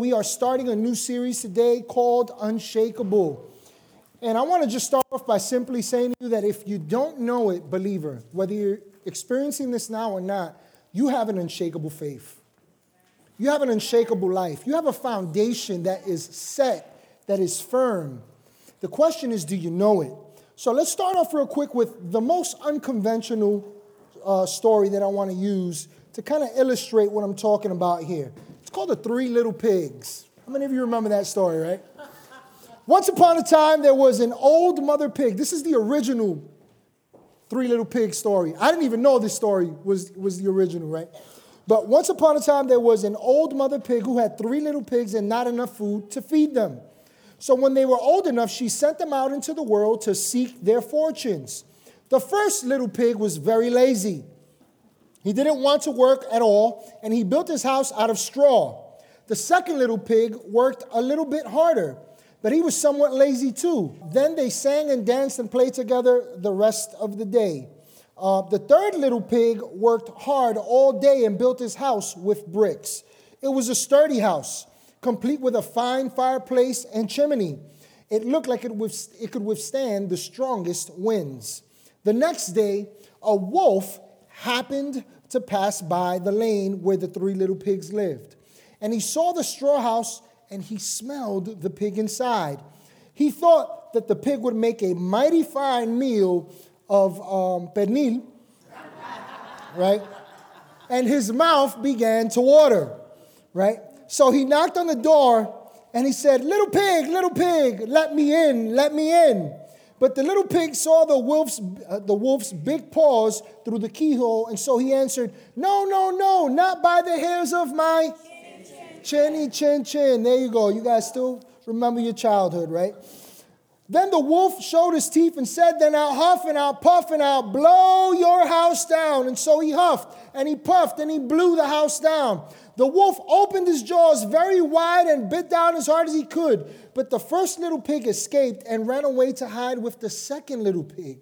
we are starting a new series today called Unshakable. And I want to just start off by simply saying to you that if you don't know it, believer, whether you're experiencing this now or not, you have an unshakable faith. You have an unshakable life. You have a foundation that is set, that is firm. The question is, do you know it? So let's start off real quick with the most unconventional uh, story that I want to use to kind of illustrate what I'm talking about here. It's called The Three Little Pigs. How many of you remember that story, right? Once upon a time, there was an old mother pig. This is the original Three Little Pigs story. I didn't even know this story was, was the original, right? But once upon a time, there was an old mother pig who had three little pigs and not enough food to feed them. So when they were old enough, she sent them out into the world to seek their fortunes. The first little pig was very lazy. He didn't want to work at all, and he built his house out of straw. The second little pig worked a little bit harder, but he was somewhat lazy too. Then they sang and danced and played together the rest of the day. Uh, the third little pig worked hard all day and built his house with bricks. It was a sturdy house, complete with a fine fireplace and chimney. It looked like it, it could withstand the strongest winds. The next day, a wolf happened to pass by the lane where the three little pigs lived. And he saw the straw house and he smelled the pig inside. He thought that the pig would make a mighty fine meal of um, pernil, right? And his mouth began to water, right? So he knocked on the door and he said, Little pig, little pig, let me in, let me in. But the little pig saw the wolf's, uh, the wolf's big paws through the keyhole, and so he answered, No, no, no, not by the hairs of my chinny chin chin. There you go. You guys still remember your childhood, right? Then the wolf showed his teeth and said, Then I'll huff and I'll puff and I'll blow your house down. And so he huffed and he puffed and he blew the house down. The wolf opened his jaws very wide and bit down as hard as he could. But the first little pig escaped and ran away to hide with the second little pig.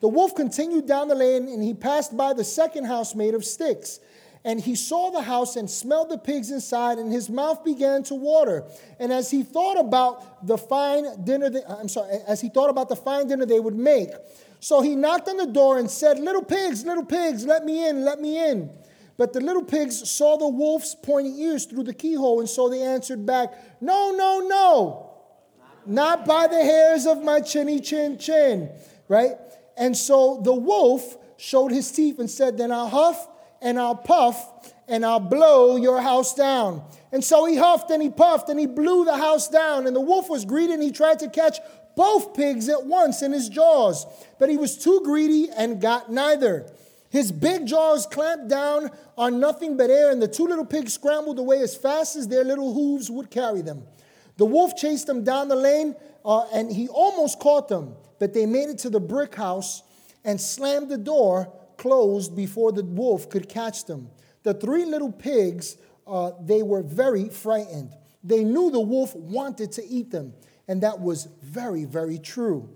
The wolf continued down the lane and he passed by the second house made of sticks. And he saw the house and smelled the pigs inside, and his mouth began to water. And as he thought about the fine dinner, that, I'm sorry, as he thought about the fine dinner they would make, so he knocked on the door and said, Little pigs, little pigs, let me in, let me in. But the little pigs saw the wolf's pointy ears through the keyhole, and so they answered back, No, no, no, not by the hairs of my chinny chin chin, right? And so the wolf showed his teeth and said, Then I'll huff and I'll puff and I'll blow your house down. And so he huffed and he puffed and he blew the house down. And the wolf was greedy and he tried to catch both pigs at once in his jaws, but he was too greedy and got neither. His big jaws clamped down on nothing but air, and the two little pigs scrambled away as fast as their little hooves would carry them. The wolf chased them down the lane, uh, and he almost caught them, but they made it to the brick house and slammed the door closed before the wolf could catch them. The three little pigs, uh, they were very frightened. They knew the wolf wanted to eat them, and that was very, very true.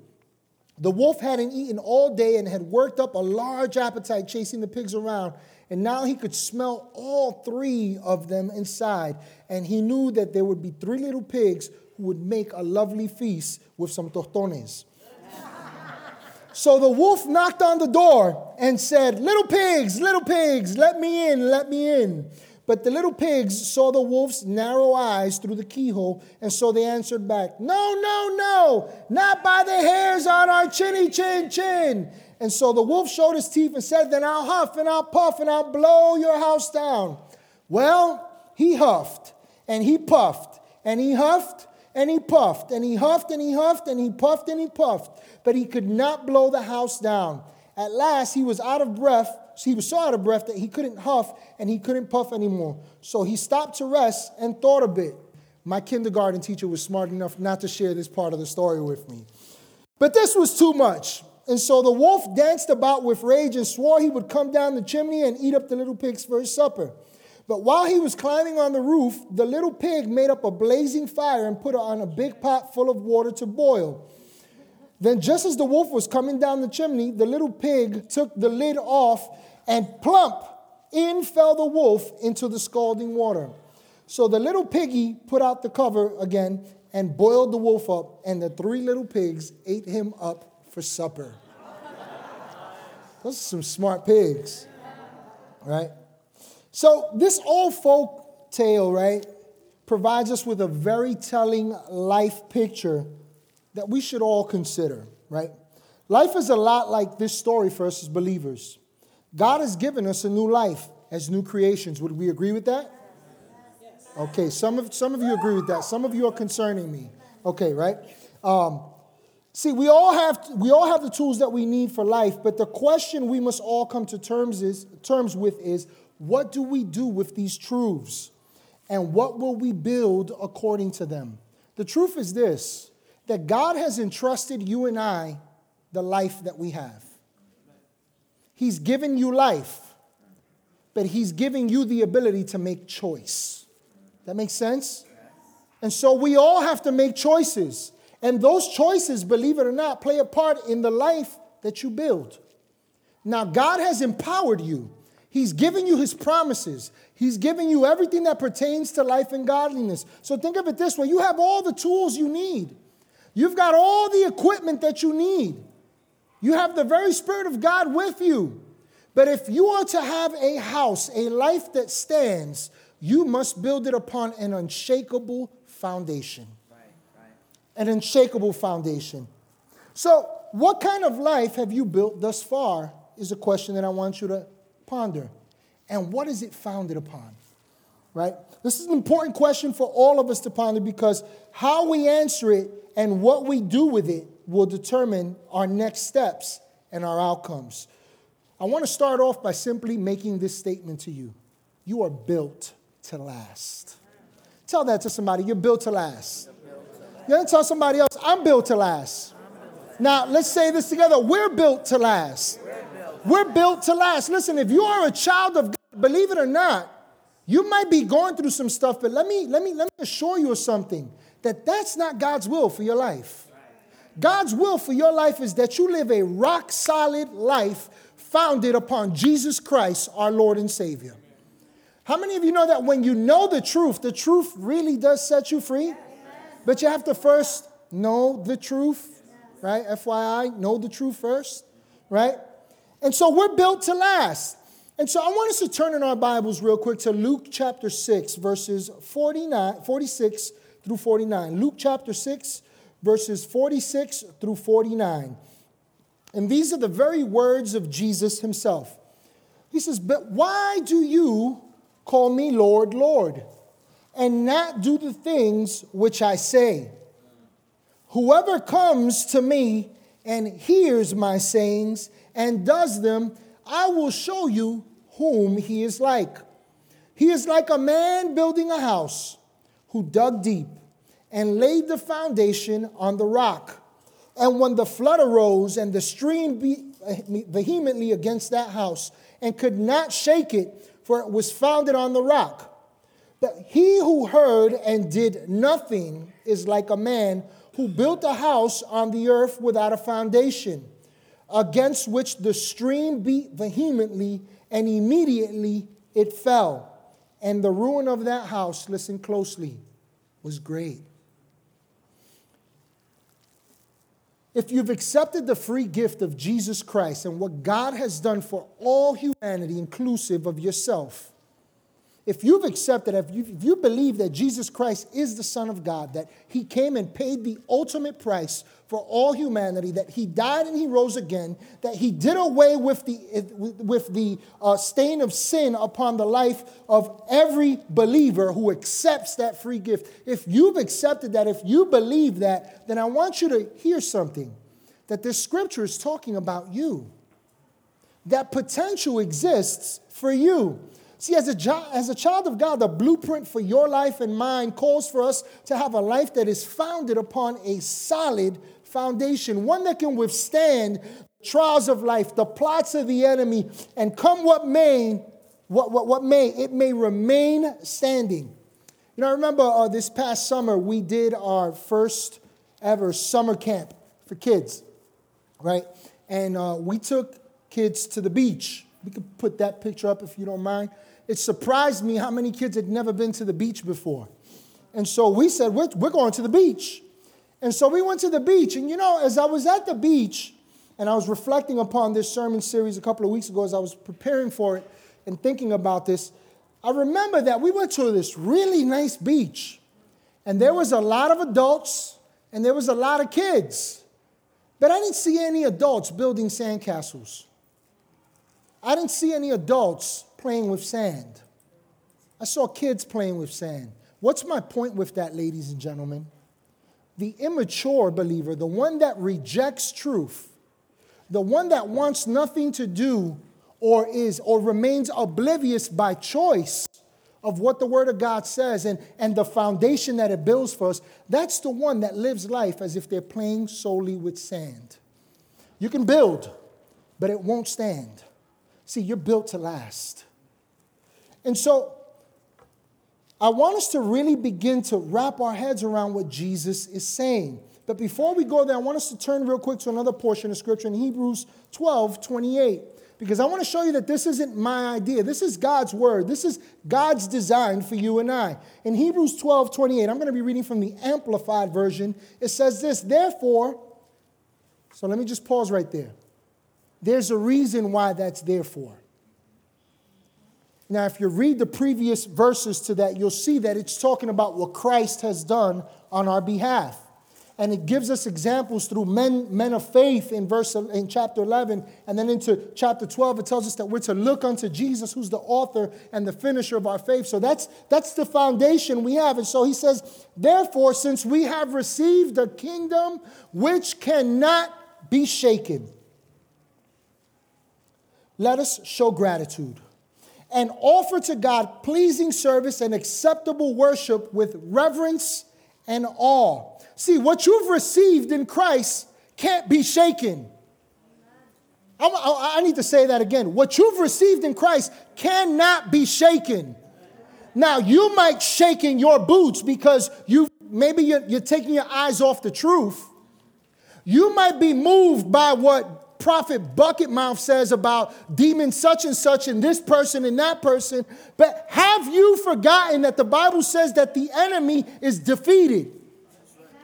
The wolf hadn't eaten all day and had worked up a large appetite chasing the pigs around. And now he could smell all three of them inside. And he knew that there would be three little pigs who would make a lovely feast with some tostones. so the wolf knocked on the door and said, Little pigs, little pigs, let me in, let me in. But the little pigs saw the wolf's narrow eyes through the keyhole, and so they answered back, No, no, no, not by the hairs on our chinny chin chin. And so the wolf showed his teeth and said, Then I'll huff and I'll puff and I'll blow your house down. Well, he huffed and he puffed and he huffed and he puffed and he huffed and he huffed and he puffed and he puffed, but he could not blow the house down. At last, he was out of breath so he was so out of breath that he couldn't huff and he couldn't puff anymore. So he stopped to rest and thought a bit. My kindergarten teacher was smart enough not to share this part of the story with me. But this was too much. And so the wolf danced about with rage and swore he would come down the chimney and eat up the little pigs for his supper. But while he was climbing on the roof, the little pig made up a blazing fire and put it on a big pot full of water to boil. Then, just as the wolf was coming down the chimney, the little pig took the lid off, and plump, in fell the wolf into the scalding water. So the little piggy put out the cover again and boiled the wolf up, and the three little pigs ate him up for supper. Those are some smart pigs, right? So this old folk tale, right, provides us with a very telling life picture that we should all consider, right? Life is a lot like this story for us as believers. God has given us a new life as new creations. Would we agree with that? Okay, some of, some of you agree with that. Some of you are concerning me. Okay, right? Um, see, we all, have, we all have the tools that we need for life, but the question we must all come to terms, is, terms with is what do we do with these truths? And what will we build according to them? The truth is this that God has entrusted you and I the life that we have. He's given you life, but He's giving you the ability to make choice. That makes sense? And so we all have to make choices. And those choices, believe it or not, play a part in the life that you build. Now, God has empowered you. He's giving you his promises. He's giving you everything that pertains to life and godliness. So think of it this way you have all the tools you need, you've got all the equipment that you need. You have the very Spirit of God with you. But if you are to have a house, a life that stands, you must build it upon an unshakable foundation. Right, right. An unshakable foundation. So, what kind of life have you built thus far? Is a question that I want you to ponder. And what is it founded upon? Right? This is an important question for all of us to ponder because how we answer it and what we do with it will determine our next steps and our outcomes. I want to start off by simply making this statement to you You are built to last. Tell that to somebody. You're built to last. You're going to tell somebody else, I'm built to last. Now, let's say this together. We're built to last. We're built to last. Listen, if you are a child of God, believe it or not, you might be going through some stuff, but let me, let me, let me assure you of something that that's not God's will for your life. God's will for your life is that you live a rock solid life founded upon Jesus Christ, our Lord and Savior. How many of you know that when you know the truth, the truth really does set you free? But you have to first know the truth, right? FYI, know the truth first, right? And so we're built to last. And so I want us to turn in our Bibles real quick to Luke chapter 6, verses 49, 46 through 49. Luke chapter 6, verses 46 through 49. And these are the very words of Jesus himself. He says, But why do you Call me Lord, Lord, and not do the things which I say. Whoever comes to me and hears my sayings and does them, I will show you whom he is like. He is like a man building a house who dug deep and laid the foundation on the rock. And when the flood arose and the stream beat eh, vehemently against that house and could not shake it, for it was founded on the rock. But he who heard and did nothing is like a man who built a house on the earth without a foundation, against which the stream beat vehemently, and immediately it fell. And the ruin of that house, listen closely, was great. If you've accepted the free gift of Jesus Christ and what God has done for all humanity, inclusive of yourself, if you've accepted, if you, if you believe that Jesus Christ is the Son of God, that He came and paid the ultimate price for all humanity, that He died and He rose again, that He did away with the, with the uh, stain of sin upon the life of every believer who accepts that free gift, if you've accepted that, if you believe that, then I want you to hear something that this scripture is talking about you. That potential exists for you. See, as a, as a child of God, the blueprint for your life and mine calls for us to have a life that is founded upon a solid foundation, one that can withstand trials of life, the plots of the enemy, and come what may, what, what, what may, it may remain standing. You know, I remember uh, this past summer we did our first ever summer camp for kids, right? And uh, we took kids to the beach. We could put that picture up if you don't mind. It surprised me how many kids had never been to the beach before. And so we said, we're, we're going to the beach. And so we went to the beach. And you know, as I was at the beach and I was reflecting upon this sermon series a couple of weeks ago, as I was preparing for it and thinking about this, I remember that we went to this really nice beach. And there was a lot of adults and there was a lot of kids. But I didn't see any adults building sandcastles. I didn't see any adults playing with sand. I saw kids playing with sand. What's my point with that, ladies and gentlemen? The immature believer, the one that rejects truth, the one that wants nothing to do or is or remains oblivious by choice of what the Word of God says and, and the foundation that it builds for us, that's the one that lives life as if they're playing solely with sand. You can build, but it won't stand. See, you're built to last. And so, I want us to really begin to wrap our heads around what Jesus is saying. But before we go there, I want us to turn real quick to another portion of Scripture in Hebrews 12 28 because I want to show you that this isn't my idea. This is God's word. This is God's design for you and I. In Hebrews 12 28, I'm going to be reading from the Amplified Version. It says this, therefore, so let me just pause right there. There's a reason why that's there for. Now, if you read the previous verses to that, you'll see that it's talking about what Christ has done on our behalf. And it gives us examples through men, men of faith in verse in chapter 11 and then into chapter 12 it tells us that we're to look unto jesus who's the author and the finisher of our faith. So that's that's the foundation we have. And so he says therefore since we have received a kingdom which cannot be shaken let us show gratitude and offer to god pleasing service and acceptable worship with reverence and awe See, what you've received in Christ can't be shaken. I, need to say that again. What you've received in Christ cannot be shaken. Now, you might shake in your boots because you maybe you're, you're taking your eyes off the truth. You might be moved by what prophet bucket mouth says about demon such and such and this person and that person. But have you forgotten that the Bible says that the enemy is defeated?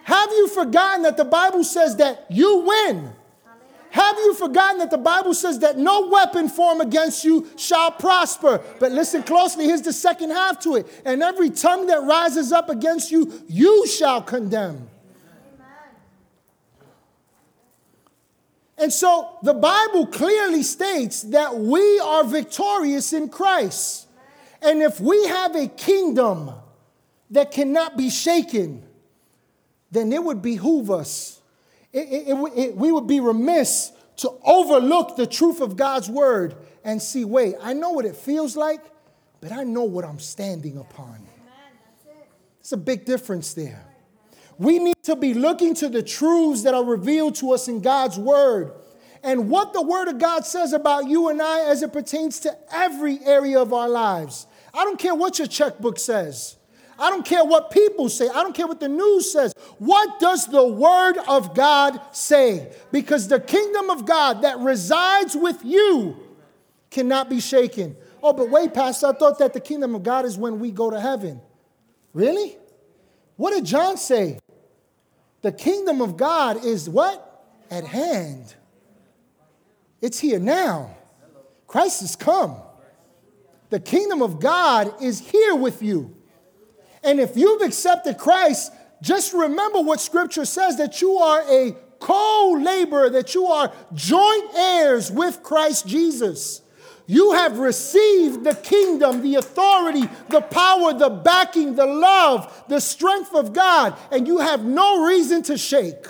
Have you forgotten that the Bible says that you win? Have you forgotten that the Bible says that no weapon formed against you shall prosper? But listen closely, here's the second half to it. And every tongue that rises up against you, you shall condemn. And so the Bible clearly states that we are victorious in Christ. And if we have a kingdom that cannot be shaken, then it would behoove us. It, it, it, we would be remiss to overlook the truth of God's word and see, wait, I know what it feels like, but I know what I'm standing upon. It's a big difference there. We need to be looking to the truths that are revealed to us in God's word and what the word of God says about you and I as it pertains to every area of our lives. I don't care what your checkbook says. I don't care what people say. I don't care what the news says. What does the word of God say? Because the kingdom of God that resides with you cannot be shaken. Oh, but wait, Pastor, I thought that the kingdom of God is when we go to heaven. Really? What did John say? The kingdom of God is what? At hand. It's here now. Christ has come. The kingdom of God is here with you. And if you've accepted Christ, just remember what scripture says that you are a co laborer, that you are joint heirs with Christ Jesus. You have received the kingdom, the authority, the power, the backing, the love, the strength of God, and you have no reason to shake.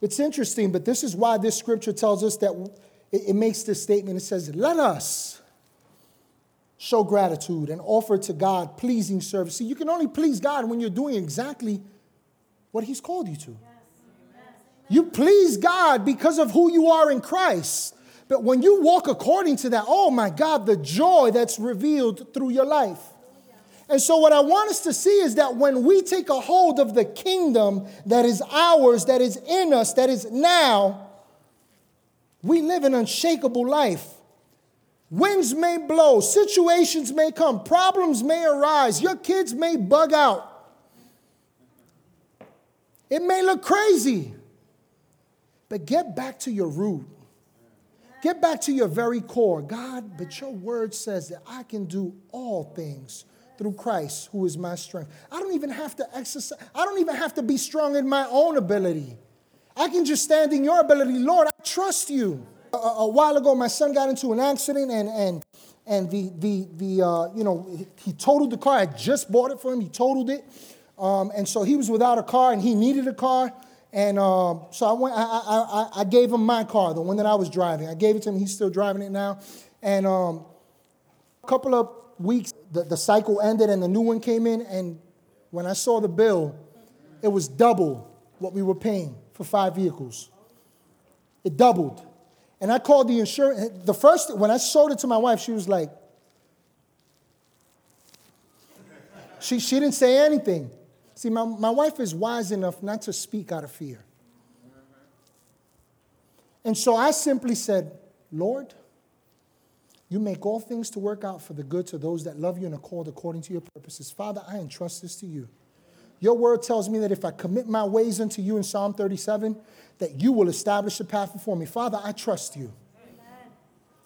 It's interesting, but this is why this scripture tells us that it, makes this statement. It says, Let us show gratitude and offer to God pleasing service. See, you can only please God when you're doing exactly what He's called you to. You please God because of who you are in Christ. But when you walk according to that, oh my God, the joy that's revealed through your life. And so, what I want us to see is that when we take a hold of the kingdom that is ours, that is in us, that is now, we live an unshakable life Winds may blow, situations may come, problems may arise, your kids may bug out. It may look crazy, but get back to your root. Get back to your very core. God, but your word says that I can do all things through Christ who is my strength. I don't even have to exercise, I don't even have to be strong in my own ability. I can just stand in your ability. Lord, I trust you. A, a while ago, my son got into an accident and, and, and the, the, the uh, you know, he totaled the car. I just bought it for him. He totaled it. Um, and so he was without a car and he needed a car. And um, so I, went, I, I, I, gave him my car, the one that I was driving. I gave it to him. He's still driving it now. And um, a couple of weeks, the, the cycle ended and the new one came in. And when I saw the bill, it was double what we were paying for five vehicles. It doubled. And I called the insurance. The first, when I showed it to my wife, she was like, she, she didn't say anything. See, my, my wife is wise enough not to speak out of fear. And so I simply said, Lord, you make all things to work out for the good to those that love you and are called according to your purposes. Father, I entrust this to you. Your word tells me that if I commit my ways unto you in Psalm 37, that you will establish a path before me. Father, I trust you. Amen.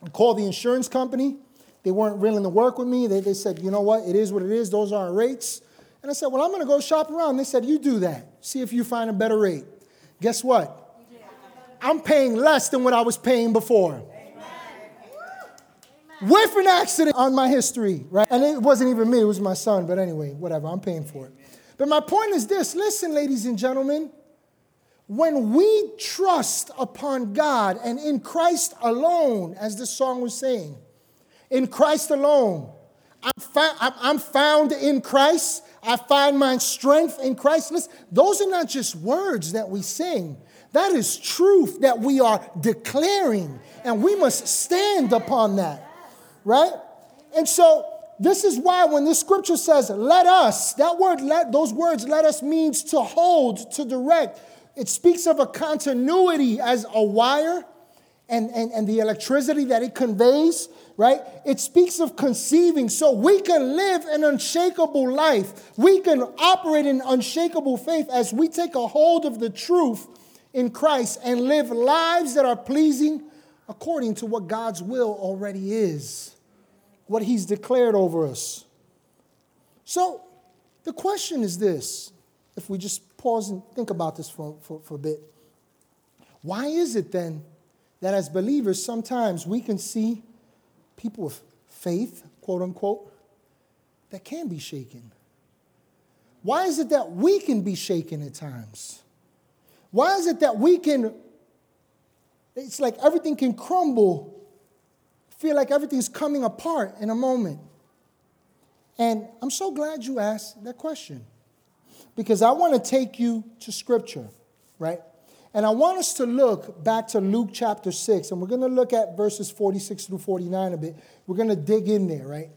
I called the insurance company. They weren't willing to work with me. They, they said, you know what? It is what it is. Those are our rates. And I said, well, I'm going to go shop around. They said, you do that. See if you find a better rate. Guess what? I'm paying less than what I was paying before. Amen. With an accident on my history, right? And it wasn't even me, it was my son. But anyway, whatever, I'm paying for it. But my point is this listen, ladies and gentlemen, when we trust upon God and in Christ alone, as the song was saying, in Christ alone, I'm, I'm found in Christ. I find my strength in Christ. Listen, those are not just words that we sing. That is truth that we are declaring, and we must stand upon that, right? And so, this is why when this scripture says, let us, that word, let, those words, let us means to hold, to direct. It speaks of a continuity as a wire and, and, and the electricity that it conveys, right? It speaks of conceiving. So we can live an unshakable life. We can operate in unshakable faith as we take a hold of the truth in Christ and live lives that are pleasing according to what God's will already is, what He's declared over us. So the question is this if we just pause and think about this for, for, for a bit. Why is it then that as believers, sometimes we can see people with faith, quote unquote, that can be shaken? Why is it that we can be shaken at times? Why is it that we can, it's like everything can crumble, feel like everything's coming apart in a moment? And I'm so glad you asked that question because I want to take you to Scripture, right? And I want us to look back to Luke chapter 6, and we're going to look at verses 46 through 49 a bit. We're going to dig in there, right?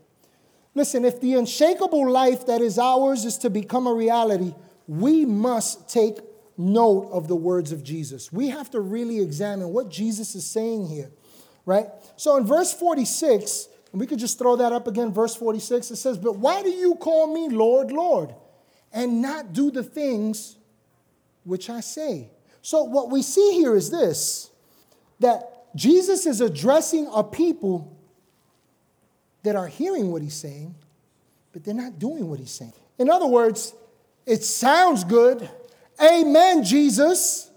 Listen, if the unshakable life that is ours is to become a reality, we must take note of the words of Jesus. We have to really examine what Jesus is saying here, right? So in verse 46, and we could just throw that up again, verse 46, it says, But why do you call me Lord, Lord? and not do the things which I say. So, what we see here is this that Jesus is addressing a people that are hearing what he's saying, but they're not doing what he's saying. In other words, it sounds good. Amen, Jesus.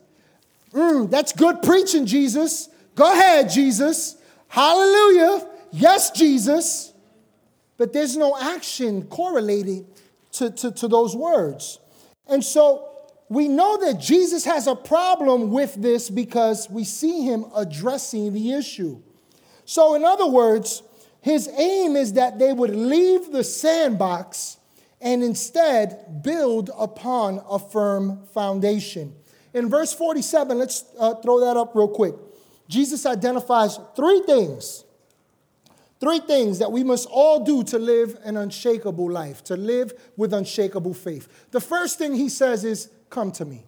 Mm, that's good preaching, Jesus. Go ahead, Jesus. Hallelujah. Yes, Jesus. But there's no action correlated to, to, to those words. And so we know that Jesus has a problem with this because we see him addressing the issue. So, in other words, his aim is that they would leave the sandbox and instead build upon a firm foundation. In verse 47, let's uh, throw that up real quick. Jesus identifies three things Three things that we must all do to live an unshakable life, to live with unshakable faith. The first thing he says is, Come to me.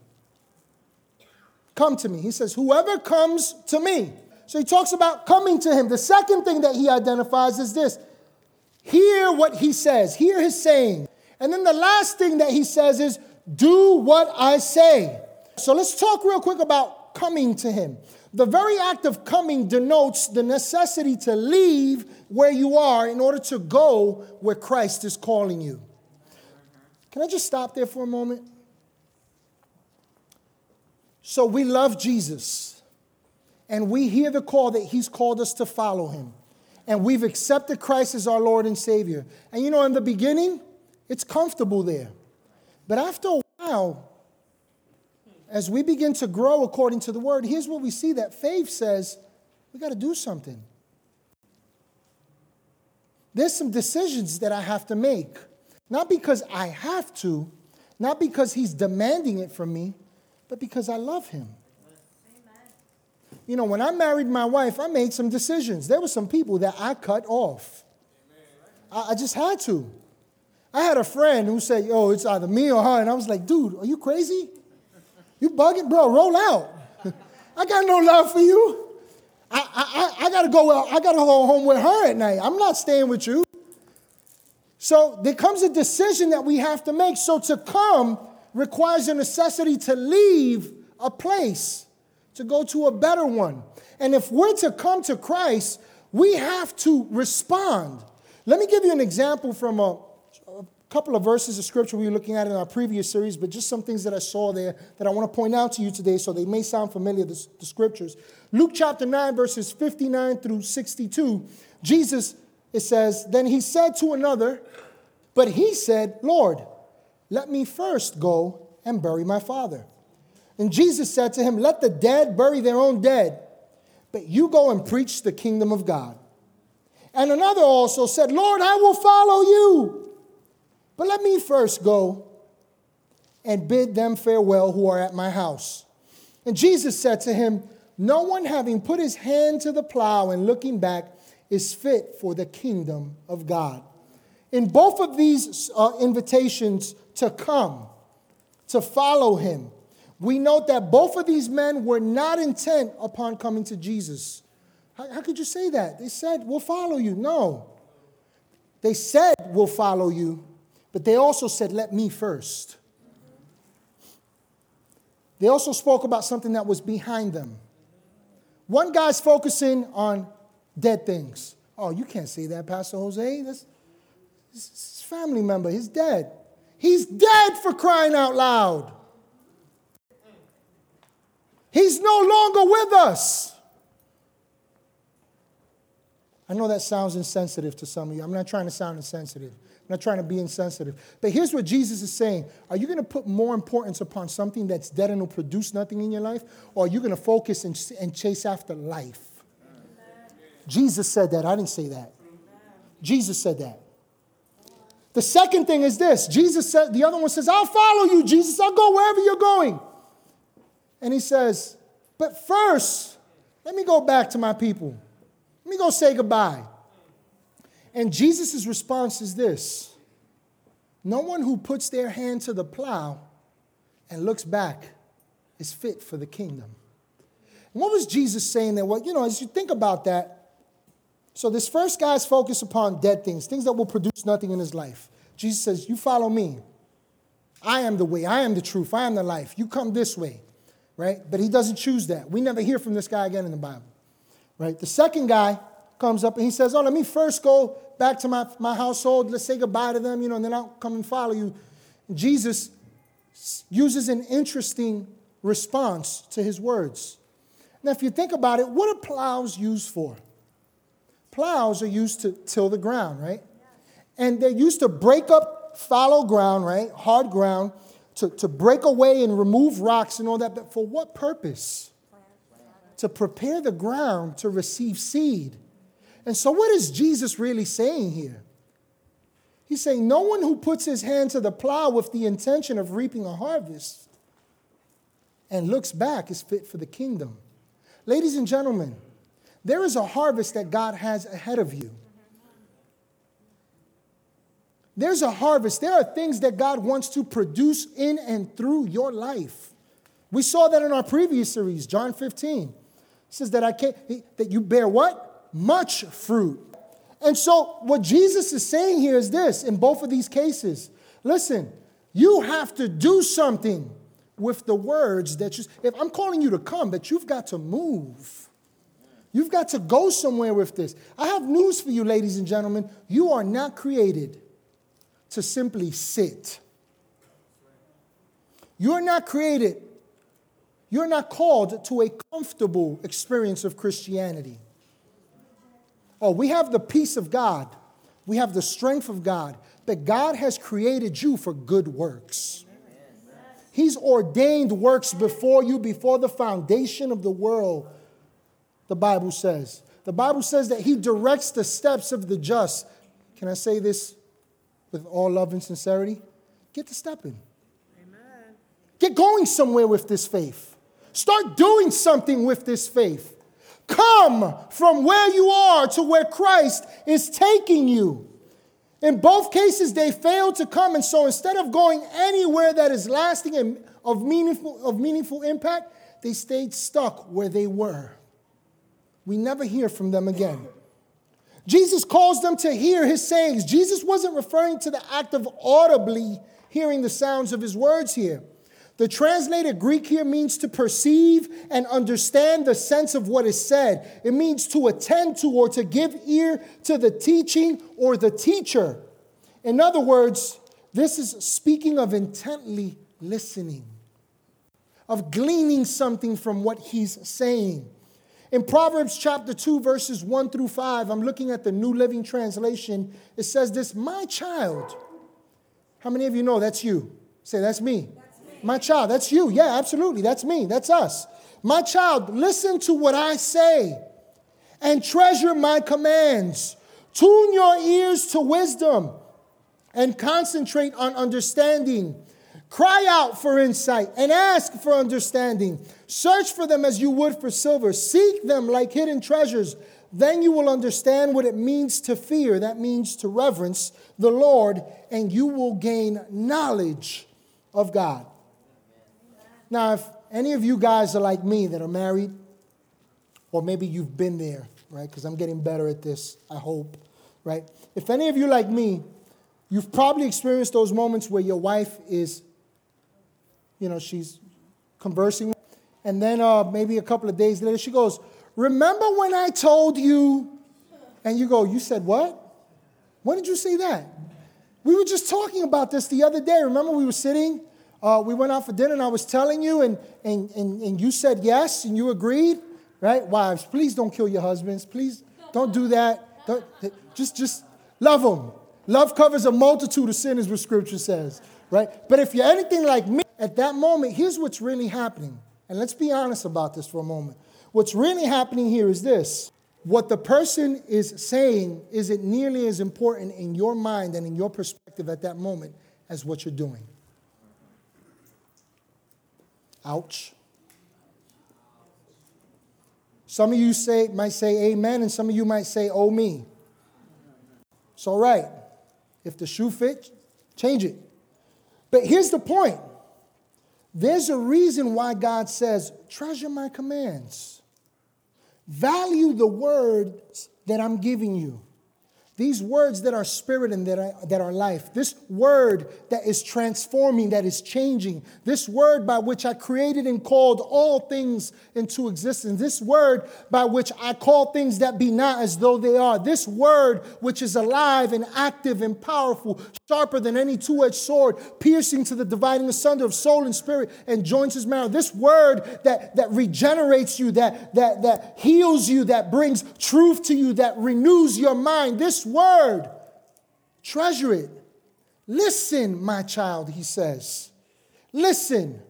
Come to me. He says, Whoever comes to me. So he talks about coming to him. The second thing that he identifies is this hear what he says, hear his saying. And then the last thing that he says is, do what I say. So let's talk real quick about coming to him. The very act of coming denotes the necessity to leave where you are in order to go where Christ is calling you. Can I just stop there for a moment? So we love Jesus, and we hear the call that he's called us to follow him. And we've accepted Christ as our Lord and Savior. And you know, in the beginning, it's comfortable there. But after a while, as we begin to grow according to the word, here's what we see that faith says we got to do something. There's some decisions that I have to make. Not because I have to, not because he's demanding it from me, but because I love him. Amen. You know, when I married my wife, I made some decisions. There were some people that I cut off. I, I just had to. I had a friend who said, Yo, it's either me or her. And I was like, Dude, are you crazy? You bugging, bro? Roll out. I got no love for you. I, I, I gotta go. I gotta go home with her at night. I'm not staying with you. So there comes a decision that we have to make. So to come requires a necessity to leave a place to go to a better one. And if we're to come to Christ, we have to respond. Let me give you an example from a, couple of verses of scripture we were looking at in our previous series, but just some things that I saw there that I want to point out to you today so they may sound familiar, the, the scriptures. Luke chapter 9, verses 59 through 62, Jesus, it says, Then he said to another, but he said, Lord, let me first go and bury my father. And Jesus said to him, Let the dead bury their own dead, but you go and preach the kingdom of God. And another also said, Lord, I will follow you but let me first go and bid them farewell who are at my house. And Jesus said to him, No one having put his hand to the plow and looking back is fit for the kingdom of God. In both of these uh, invitations to come, to follow him, we note that both of these men were not intent upon coming to Jesus. How, how could you say that? They said, We'll follow you. No. They said, We'll follow you, but they also said, Let me first. They also spoke about something that was behind them. One guy's focusing on dead things. Oh, you can't say that, Pastor Jose. That's his family member. He's dead. He's dead for crying out loud. He's no longer with us. I know that sounds insensitive to some of you. I'm not trying to sound insensitive. I'm not trying to be insensitive. But here's what Jesus is saying Are you going to put more importance upon something that's dead and will produce nothing in your life? Or are you going to focus and, and chase after life? Amen. Jesus said that. I didn't say that. Amen. Jesus said that. The second thing is this Jesus said, the other one says, I'll follow you, Jesus. I'll go wherever you're going. And he says, But first, let me go back to my people. Let me go say goodbye. And Jesus' response is this No one who puts their hand to the plow and looks back is fit for the kingdom. And what was Jesus saying there? Well, you know, as you think about that, so this first guy's focused upon dead things, things that will produce nothing in his life. Jesus says, You follow me. I am the way, I am the truth, I am the life. You come this way, right? But he doesn't choose that. We never hear from this guy again in the Bible, right? The second guy comes up and he says, Oh, let me first go back to my, my household. Let's say goodbye to them, you know, and then I'll come and follow you. Jesus uses an interesting response to his words. Now, if you think about it, what are plows used for? Plows are used to till the ground, right? And they're used to break up fallow ground, right? Hard ground, to, to break away and remove rocks and all that. But for what purpose? To prepare the ground to receive seed. And so, what is Jesus really saying here? He's saying, No one who puts his hand to the plow with the intention of reaping a harvest and looks back is fit for the kingdom. Ladies and gentlemen, there is a harvest that God has ahead of you. There's a harvest. There are things that God wants to produce in and through your life. We saw that in our previous series, John 15. says that I can't, that you bear what? Much fruit. And so, what Jesus is saying here is this in both of these cases listen, you have to do something with the words that you, if I'm calling you to come, that you've got to move. You've got to go somewhere with this. I have news for you, ladies and gentlemen. You are not created to simply sit. You're not created, you're not called to a comfortable experience of Christianity. Oh, we have the peace of God, we have the strength of God, but God has created you for good works. He's ordained works before you, before the foundation of the world, the Bible says. The Bible says that He directs the steps of the just. Can I say this with all love and sincerity? Get to stepping. Amen. Get going somewhere with this faith. Start doing something with this faith. Come from where you are to where Christ is taking you. In both cases, they failed to come, and so instead of going anywhere that is lasting and of meaningful, of meaningful impact, they stayed stuck where they were. We never hear from them again. Jesus calls them to hear his sayings. Jesus wasn't referring to the act of audibly hearing the sounds of his words here. The translated Greek here means to perceive and understand the sense of what is said. It means to attend to or to give ear to the teaching or the teacher. In other words, this is speaking of intently listening, of gleaning something from what he's saying. In Proverbs chapter 2, verses 1 through 5, I'm looking at the New Living Translation. It says this My child. How many of you know that's you? Say, that's me. My child, that's you. Yeah, absolutely. That's me. That's us. My child, listen to what I say and treasure my commands. Tune your ears to wisdom and concentrate on understanding. Cry out for insight and ask for understanding. Search for them as you would for silver. Seek them like hidden treasures. Then you will understand what it means to fear. That means to reverence the Lord, and you will gain knowledge of God. Now, if any of you guys are like me that are married, or maybe you've been there, right? Because I'm getting better at this, I hope, right? If any of you like me, you've probably experienced those moments where your wife is, you know, she's conversing, and then uh, maybe a couple of days later, she goes, Remember when I told you? And you go, You said what? When did you say that? We were just talking about this the other day. Remember, we were sitting uh, we went out for dinner and I was telling you, and, and, and, and you said yes and you agreed, right? Wives, please don't kill your husbands. Please don't do that. Don't, just, just love them. Love covers a multitude of sin, as what scripture says, right? But if you're anything like me, at that moment, here's what's really happening. And let's be honest about this for a moment. What's really happening here is this what the person is saying isn't nearly as important in your mind and in your perspective at that moment as what you're doing. Ouch. Some of you say, might say amen, and some of you might say, oh me. It's all right. If the shoe fits, change it. But here's the point there's a reason why God says, treasure my commands, value the words that I'm giving you. These words that are spirit and that are, that are life, this word that is transforming, that is changing, this word by which I created and called all things into existence, this word by which I call things that be not as though they are, this word which is alive and active and powerful, sharper than any two edged sword, piercing to the dividing asunder of soul and spirit and joints his marrow, this word that, that regenerates you, that, that, that heals you, that brings truth to you, that renews your mind, this word. Treasure it. Listen, my child, he says. Listen.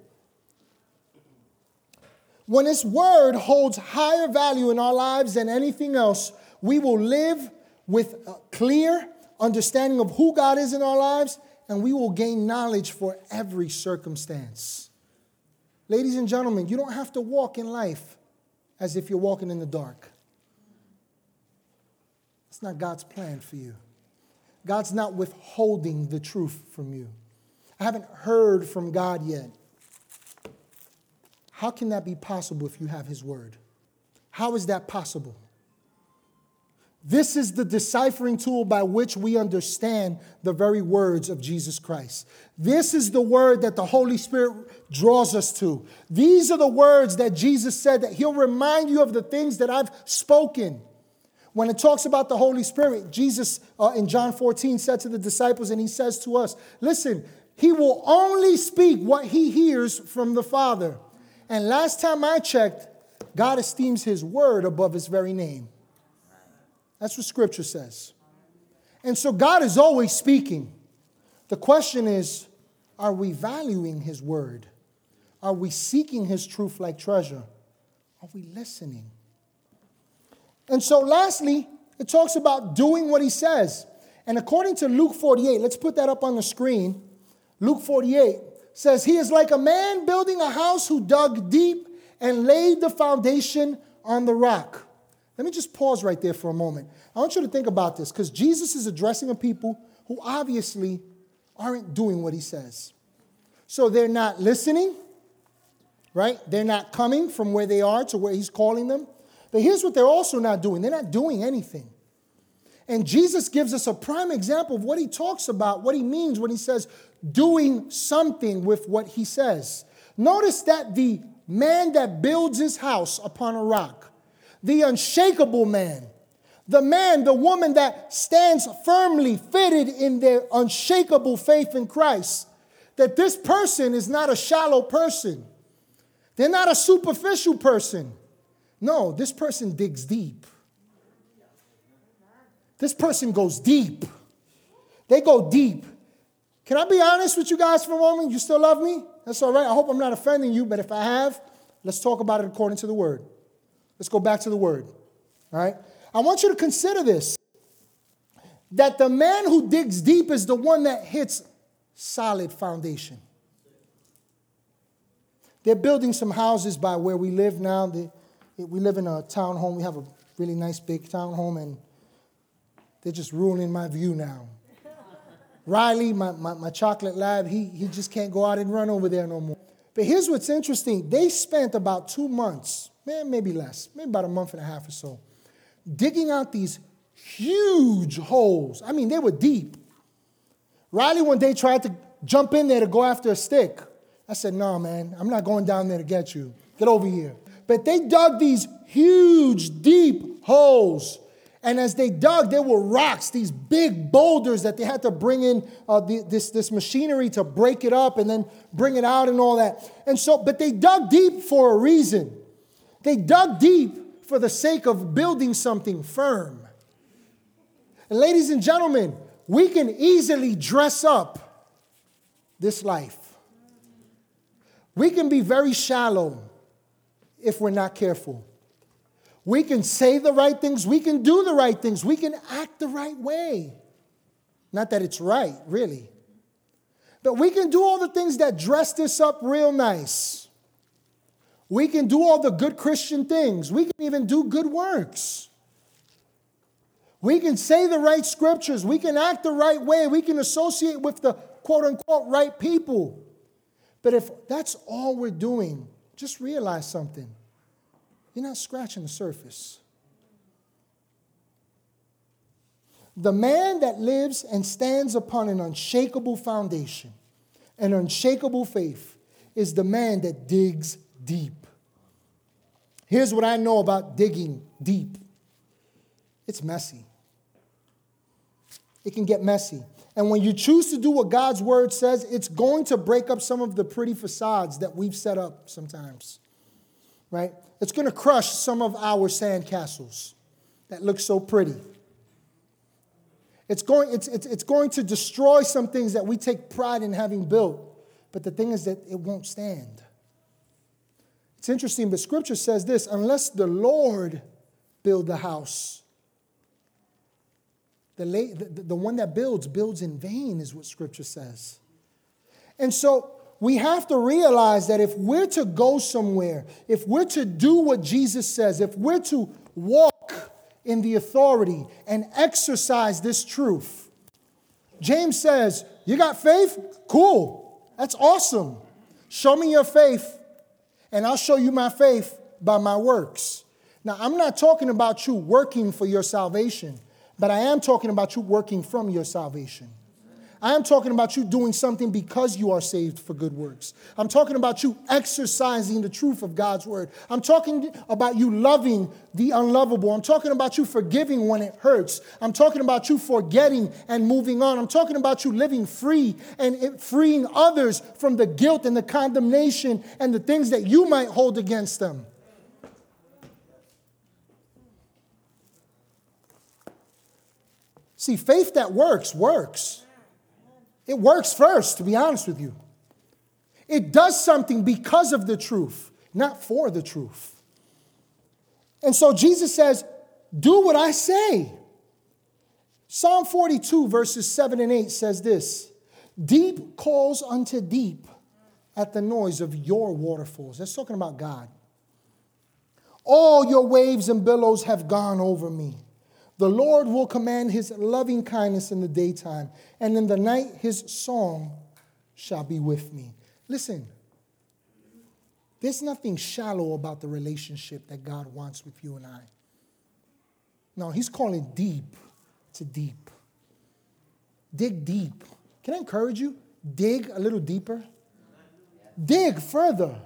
When his word holds higher value in our lives than anything else, we will live with a clear understanding of who God is in our lives, and we will gain knowledge for every circumstance. Ladies and gentlemen, you don't have to walk in life as if you're walking in the dark. It's not God's plan for you. God's not withholding the truth from you. I haven't heard from God yet. How can that be possible if you have His Word? How is that possible? This is the deciphering tool by which we understand the very words of Jesus Christ. This is the word that the Holy Spirit draws us to. These are the words that Jesus said that He'll remind you of the things that I've spoken. When it talks about the Holy Spirit, Jesus uh, in John 14 said to the disciples, and He says to us, Listen, He will only speak what He hears from the Father. And last time I checked, God esteems His word above His very name. That's what Scripture says. And so God is always speaking. The question is are we valuing His word? Are we seeking His truth like treasure? Are we listening? And so, lastly, it talks about doing what He says. And according to Luke 48, let's put that up on the screen. Luke 48 says, He is like a man building a house who dug deep and laid the foundation on the rock. Let me just pause right there for a moment. I want you to think about this because Jesus is addressing a people who obviously aren't doing what he says. So they're not listening, right? They're not coming from where they are to where he's calling them. But here's what they're also not doing they're not doing anything. And Jesus gives us a prime example of what he talks about, what he means when he says doing something with what he says. Notice that the man that builds his house upon a rock, the unshakable man, the man, the woman that stands firmly fitted in their unshakable faith in Christ, that this person is not a shallow person. They're not a superficial person. No, this person digs deep. This person goes deep. They go deep. Can I be honest with you guys for a moment? You still love me? That's all right. I hope I'm not offending you, but if I have, let's talk about it according to the word. Let's go back to the word. All right? I want you to consider this that the man who digs deep is the one that hits solid foundation. They're building some houses by where we live now. We live in a townhome. We have a really nice big townhome, and they're just ruining my view now. Riley, my, my, my chocolate lab, he, he just can't go out and run over there no more. But here's what's interesting they spent about two months man, maybe less, maybe about a month and a half or so, digging out these huge holes. I mean, they were deep. Riley one day tried to jump in there to go after a stick. I said, No, man, I'm not going down there to get you. Get over here. But they dug these huge, deep holes. And as they dug, there were rocks, these big boulders that they had to bring in uh, the, this, this machinery to break it up and then bring it out and all that. And so, but they dug deep for a reason. They dug deep for the sake of building something firm. And ladies and gentlemen, we can easily dress up this life. We can be very shallow if we're not careful. We can say the right things, we can do the right things, we can act the right way. Not that it's right, really. But we can do all the things that dress this up real nice. We can do all the good Christian things. We can even do good works. We can say the right scriptures. We can act the right way. We can associate with the quote unquote right people. But if that's all we're doing, just realize something. You're not scratching the surface. The man that lives and stands upon an unshakable foundation, an unshakable faith, is the man that digs deep. Here's what I know about digging deep it's messy. It can get messy. And when you choose to do what God's word says, it's going to break up some of the pretty facades that we've set up sometimes, right? It's going to crush some of our sandcastles that look so pretty. It's going, it's, it's, it's going to destroy some things that we take pride in having built. But the thing is that it won't stand. It's interesting, but scripture says this unless the Lord build the house, the, the, the one that builds, builds in vain, is what scripture says. And so we have to realize that if we're to go somewhere, if we're to do what Jesus says, if we're to walk in the authority and exercise this truth, James says, You got faith? Cool. That's awesome. Show me your faith and I'll show you my faith by my works. Now, I'm not talking about you working for your salvation, but I am talking about you working from your salvation. I am talking about you doing something because you are saved for good works. I'm talking about you exercising the truth of God's word. I'm talking about you loving the unlovable. I'm talking about you forgiving when it hurts. I'm talking about you forgetting and moving on. I'm talking about you living free and freeing others from the guilt and the condemnation and the things that you might hold against them. See, faith that works, works. It works first, to be honest with you. It does something because of the truth, not for the truth. And so Jesus says, Do what I say. Psalm 42, verses 7 and 8 says this Deep calls unto deep at the noise of your waterfalls. That's talking about God. All your waves and billows have gone over me. The Lord will command his loving kindness in the daytime, and in the night his song shall be with me. Listen, there's nothing shallow about the relationship that God wants with you and I. No, he's calling deep to deep. Dig deep. Can I encourage you? Dig a little deeper. Dig further.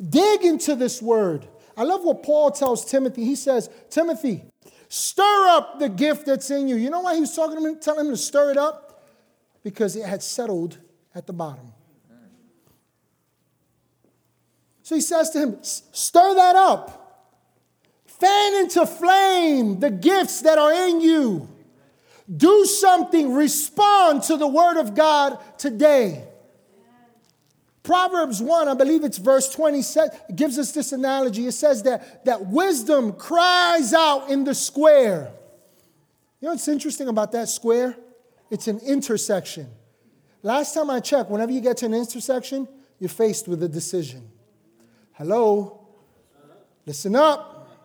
Dig into this word. I love what Paul tells Timothy. He says, Timothy, Stir up the gift that's in you. You know why he was talking to him, telling him to stir it up? Because it had settled at the bottom. So he says to him, Stir that up. Fan into flame the gifts that are in you. Do something, respond to the word of God today. Proverbs 1, I believe it's verse 20, gives us this analogy. It says that, that wisdom cries out in the square. You know what's interesting about that square? It's an intersection. Last time I checked, whenever you get to an intersection, you're faced with a decision. Hello? Listen up.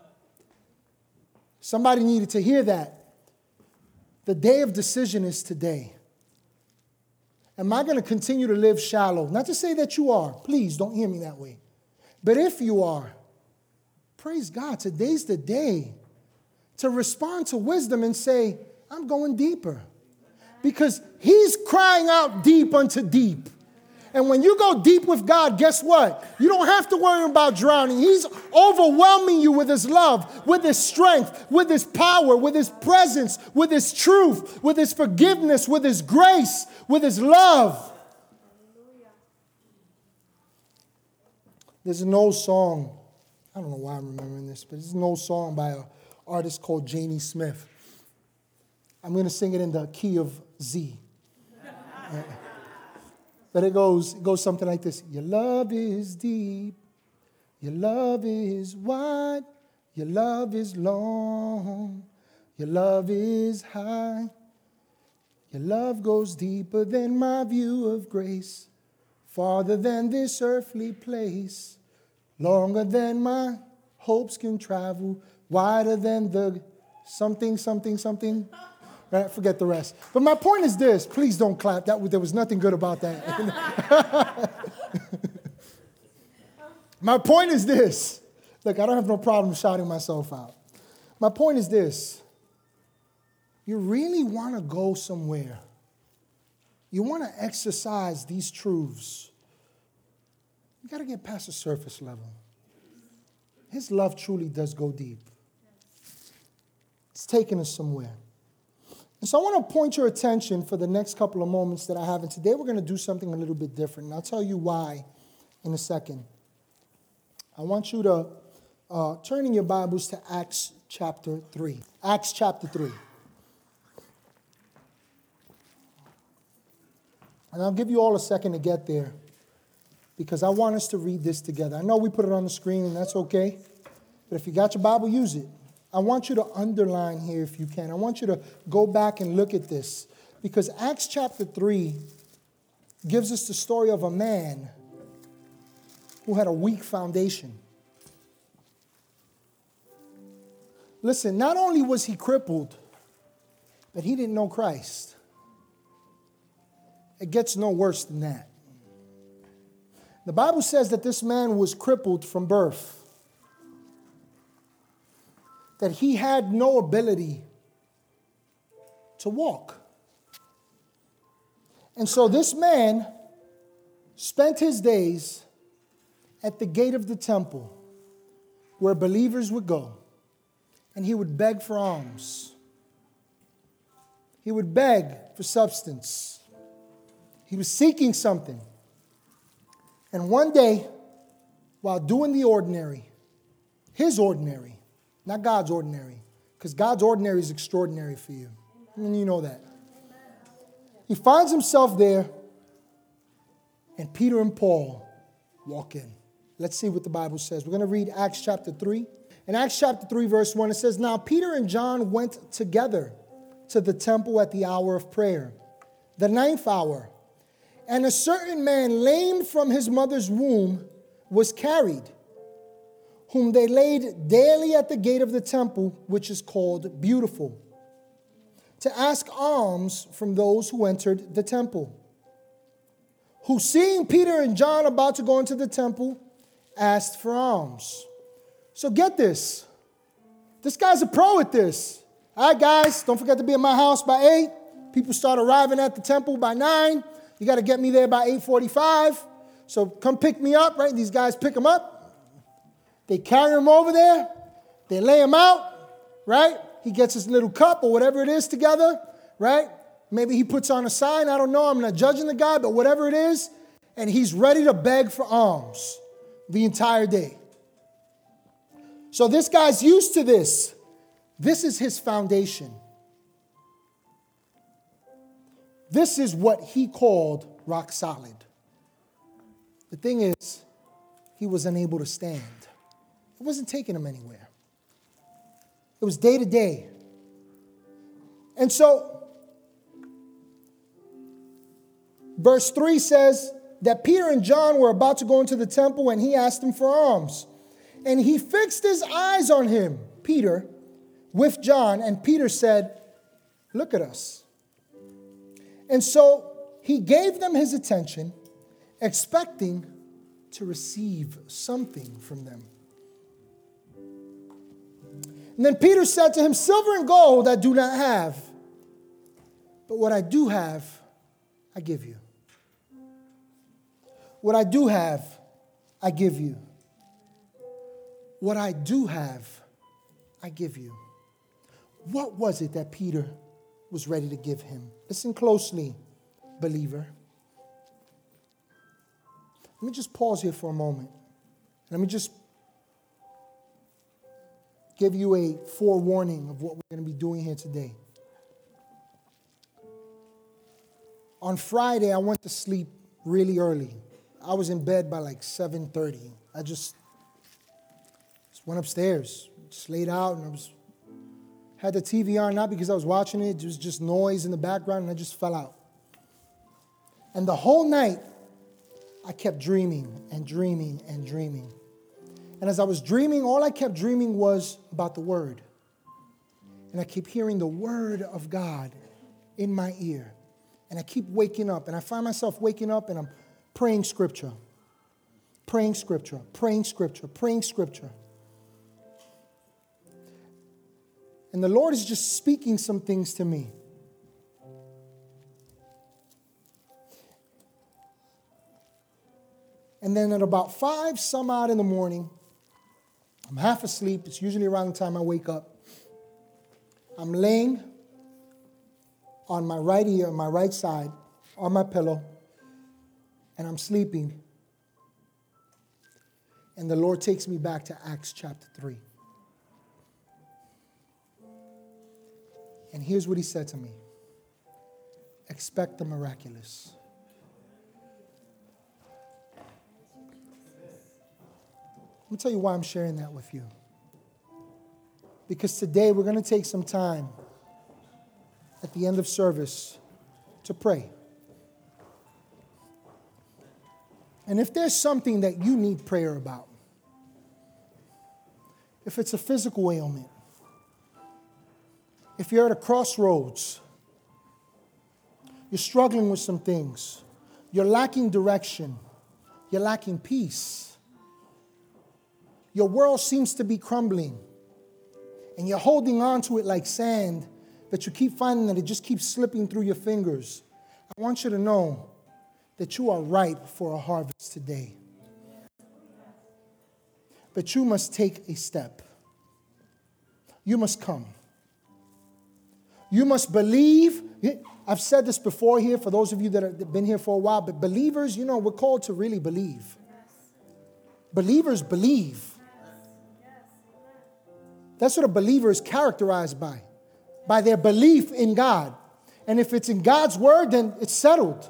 Somebody needed to hear that. The day of decision is today. Am I going to continue to live shallow? Not to say that you are. Please don't hear me that way. But if you are, praise God, today's the day to respond to wisdom and say, I'm going deeper. Because He's crying out deep unto deep. And when you go deep with God, guess what? You don't have to worry about drowning. He's overwhelming you with His love, with His strength, with His power, with His presence, with His truth, with His forgiveness, with His grace, with His love. There's an old song. I don't know why I'm remembering this, but it's an old song by an artist called Jami Smith. I'm going to sing it in the key of Z. But it goes, it goes something like this Your love is deep, your love is wide, your love is long, your love is high. Your love goes deeper than my view of grace, farther than this earthly place, longer than my hopes can travel, wider than the something, something, something. Right? Forget the rest. But my point is this please don't clap. That, there was nothing good about that. my point is this. Look, I don't have no problem shouting myself out. My point is this. You really want to go somewhere. You want to exercise these truths. You got to get past the surface level. His love truly does go deep. It's taking us somewhere. And so I want to point your attention for the next couple of moments that I have. And today we're going to do something a little bit different. And I'll tell you why in a second. I want you to uh, turn in your Bibles to Acts chapter 3. Acts chapter 3. And I'll give you all a second to get there because I want us to read this together. I know we put it on the screen and that's okay, but if you got your Bible, use it. I want you to underline here if you can. I want you to go back and look at this because Acts chapter 3 gives us the story of a man who had a weak foundation. Listen, not only was he crippled, but he didn't know Christ. It gets no worse than that. The Bible says that this man was crippled from birth. That he had no ability to walk. And so this man spent his days at the gate of the temple where believers would go, and he would beg for alms. He would beg for substance. He was seeking something. And one day, while doing the ordinary, his ordinary, not God's ordinary, because God's ordinary is extraordinary for you. And you know that. He finds himself there, and Peter and Paul walk in. Let's see what the Bible says. We're going to read Acts chapter 3. In Acts chapter 3, verse 1, it says, Now Peter and John went together to the temple at the hour of prayer, the ninth hour. And a certain man, lame from his mother's womb, was carried, whom they laid daily at the gate of the temple, which is called Beautiful to ask alms from those who entered the temple. Who, seeing Peter and John about to go into the temple, asked for alms. So get this. This guy's a pro at this. All right, guys, don't forget to be at my house by 8. People start arriving at the temple by 9. You got to get me there by 8:45. So come pick me up, right? These guys pick him up. They carry him over there. They lay him out, right? he gets his little cup or whatever it is together, right? Maybe he puts on a sign. I don't know. I'm not judging the guy, but whatever it is, and he's ready to beg for alms the entire day. So this guy's used to this. This is his foundation. This is what he called rock solid. The thing is, he was unable to stand. It wasn't taking him anywhere. It was day to day. And so, verse 3 says that Peter and John were about to go into the temple and he asked them for alms. And he fixed his eyes on him, Peter, with John, and Peter said, Look at us. And so he gave them his attention, expecting to receive something from them. And then Peter said to him, Silver and gold I do not have, but what I do have, I give you. What I do have, I give you. What I do have, I give you. What was it that Peter was ready to give him? Listen closely, believer. Let me just pause here for a moment. Let me just give you a forewarning of what we're going to be doing here today. On Friday, I went to sleep really early. I was in bed by like 7:30. I just, just went upstairs, just laid out, and I was had the TV on not because I was watching it. It was just noise in the background, and I just fell out. And the whole night, I kept dreaming and dreaming and dreaming. And as I was dreaming, all I kept dreaming was about the Word. And I keep hearing the Word of God in my ear. And I keep waking up. And I find myself waking up and I'm praying Scripture, praying Scripture, praying Scripture, praying Scripture. And the Lord is just speaking some things to me. And then at about five some odd in the morning, I'm half asleep. It's usually around the time I wake up. I'm laying on my right ear, on my right side, on my pillow, and I'm sleeping. And the Lord takes me back to Acts chapter 3. And here's what he said to me expect the miraculous. Let me tell you why I'm sharing that with you. Because today we're going to take some time at the end of service to pray. And if there's something that you need prayer about, if it's a physical ailment, if you're at a crossroads, you're struggling with some things, you're lacking direction, you're lacking peace, your world seems to be crumbling. and you're holding on to it like sand, but you keep finding that it just keeps slipping through your fingers, I want you to know that you are ripe for a harvest today. But you must take a step. You must come. You must believe. I've said this before here for those of you that have been here for a while, but believers, you know, we're called to really believe. Believers believe. That's what a believer is characterized by, by their belief in God. And if it's in God's word, then it's settled.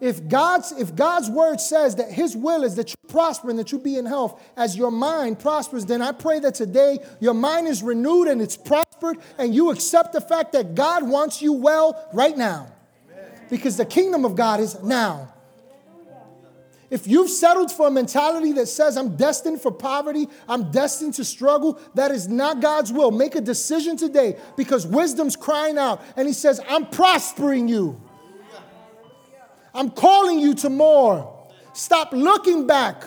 If God's, if God's word says that his will is that you prosper and that you be in health as your mind prospers, then I pray that today your mind is renewed and it's prospered and you accept the fact that God wants you well right now. Because the kingdom of God is now. If you've settled for a mentality that says, I'm destined for poverty, I'm destined to struggle, that is not God's will. Make a decision today because wisdom's crying out and He says, I'm prospering you. I'm calling you to more. Stop looking back.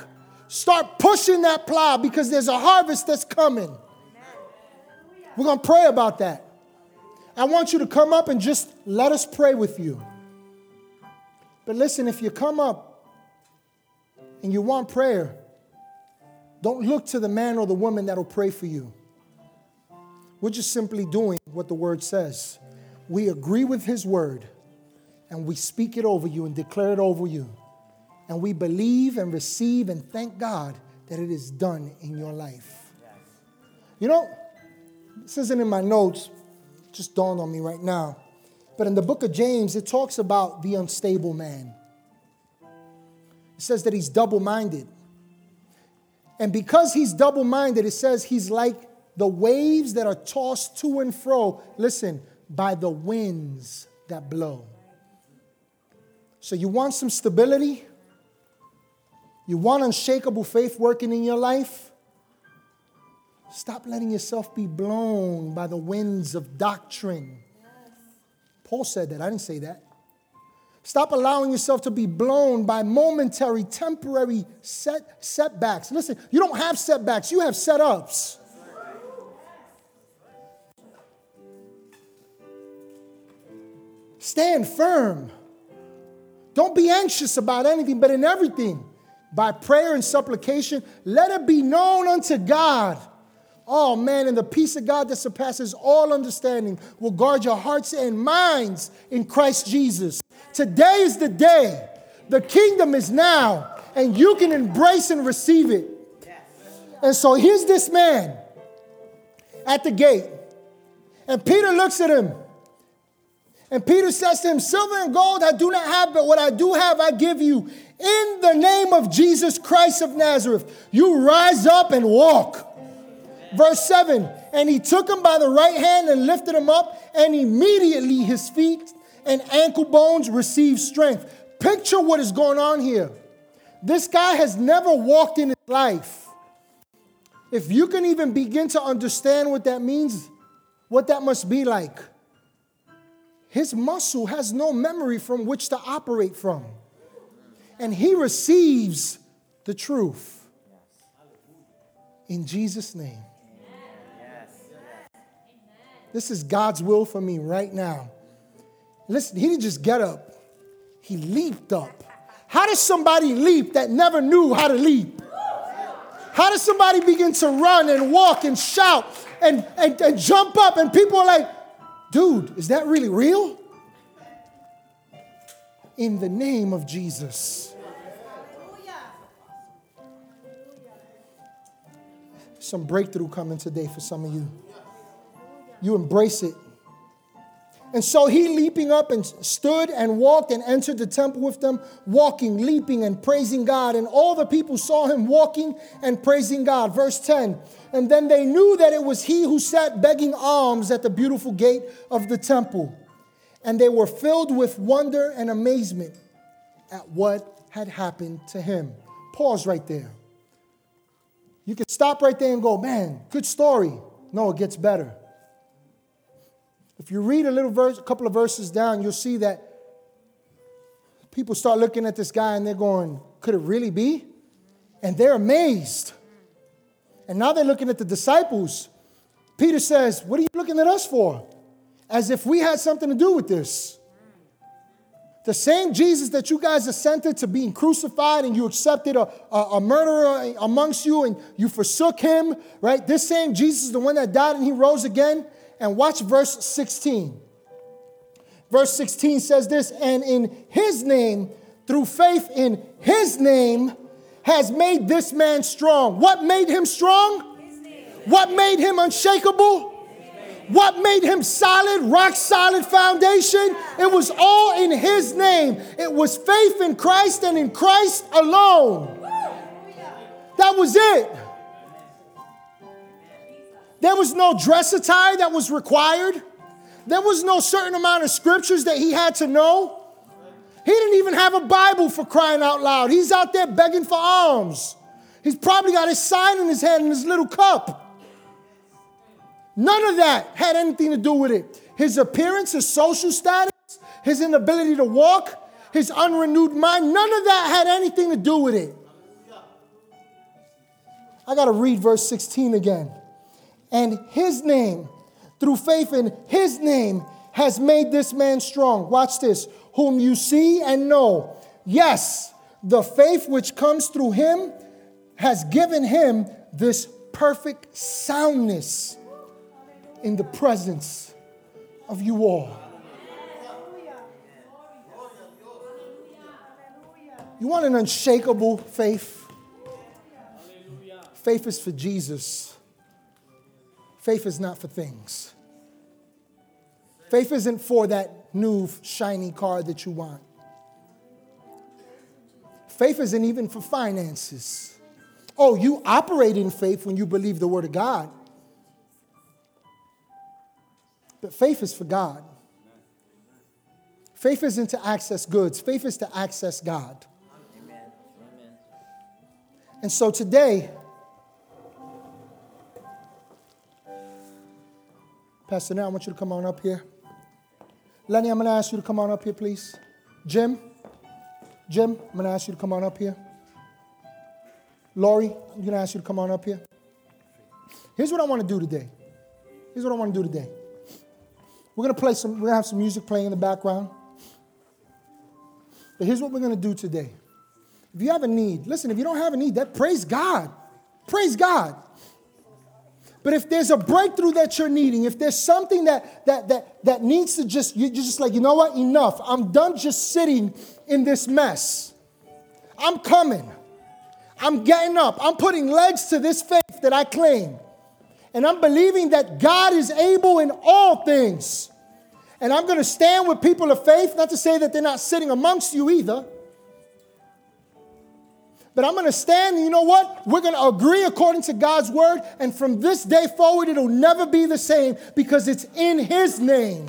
Start pushing that plow because there's a harvest that's coming. We're going to pray about that. I want you to come up and just let us pray with you. But listen, if you come up and you want prayer, don't look to the man or the woman that'll pray for you. We're just simply doing what the word says. We agree with his word and we speak it over you and declare it over you. And we believe and receive and thank God that it is done in your life. You know, this isn't in my notes, just dawned on me right now. But in the book of James, it talks about the unstable man. It says that he's double minded. And because he's double minded, it says he's like the waves that are tossed to and fro, listen, by the winds that blow. So, you want some stability? You want unshakable faith working in your life? Stop letting yourself be blown by the winds of doctrine. Paul said that. I didn't say that. Stop allowing yourself to be blown by momentary, temporary set, setbacks. Listen, you don't have setbacks, you have setups. Stand firm. Don't be anxious about anything, but in everything, by prayer and supplication, let it be known unto God. Oh man, and the peace of God that surpasses all understanding will guard your hearts and minds in Christ Jesus. Today is the day. The kingdom is now, and you can embrace and receive it. And so here's this man at the gate. And Peter looks at him and Peter says to him, Silver and gold I do not have, but what I do have I give you. In the name of Jesus Christ of Nazareth, you rise up and walk. Verse 7 And he took him by the right hand and lifted him up, and immediately his feet and ankle bones receive strength. Picture what is going on here. This guy has never walked in his life. If you can even begin to understand what that means, what that must be like his muscle has no memory from which to operate from. And he receives the truth. In Jesus' name. This is God's will for me right now. Listen, he didn't just get up, he leaped up. How does somebody leap that never knew how to leap? How does somebody begin to run and walk and shout and, and, and jump up and people are like, dude, is that really real? In the name of Jesus. Some breakthrough coming today for some of you. You embrace it. And so he leaping up and stood and walked and entered the temple with them, walking, leaping, and praising God. And all the people saw him walking and praising God. Verse 10 And then they knew that it was he who sat begging alms at the beautiful gate of the temple. And they were filled with wonder and amazement at what had happened to him. Pause right there. You can stop right there and go, man, good story. No, it gets better. If you read a little verse, a couple of verses down, you'll see that people start looking at this guy and they're going, could it really be? And they're amazed. And now they're looking at the disciples Peter says, What are you looking at us for? As if we had something to do with this. The same Jesus that you guys assented to being crucified and you accepted a, a, a, murderer amongst you and you forsook him, right? This same Jesus is the one that died and he rose again. And watch verse 16. Verse 16 says this, and in his name, through faith in his name, has made this man strong. What made him strong? What made him unshakable? What made him solid, rock solid foundation? It was all in his name. It was faith in Christ and in Christ alone. That was it. There was no dress attire that was required. There was no certain amount of scriptures that he had to know. He didn't even have a Bible for crying out loud. He's out there begging for alms. He's probably got his sign in his hand and his little cup. None of that had anything to do with it. His appearance, his social status, his inability to walk, his unrenewed mind, none of that had anything to do with it. I got to read verse 16 again. And his name, through faith in his name, has made this man strong. Watch this. Whom you see and know. Yes, the faith which comes through him has given him this perfect soundness in the presence of you all. You want an unshakable faith? Faith is for Jesus. Faith is not for things. Faith isn't for that new shiny car that you want. Faith isn't even for finances. Oh, you operate in faith when you believe the Word of God. But faith is for God. Faith isn't to access goods, faith is to access God. Amen. And so today, Pastor I want you to come on up here. Lenny, I'm going to ask you to come on up here, please. Jim, Jim, I'm going to ask you to come on up here. Lori, I'm going to ask you to come on up here. Here's what I want to do today. Here's what I want to do today. We're going to play some, we're going to have some music playing in the background. But here's what we're going to do today. If you have a need, listen, if you don't have a need, that praise God. Praise God. But if there's a breakthrough that you're needing, if there's something that that that that needs to just you're just like, you know what? Enough. I'm done just sitting in this mess. I'm coming. I'm getting up. I'm putting legs to this faith that I claim. And I'm believing that God is able in all things. And I'm going to stand with people of faith, not to say that they're not sitting amongst you either. But I'm going to stand, and you know what? We're going to agree according to God's word. And from this day forward, it'll never be the same because it's in His name.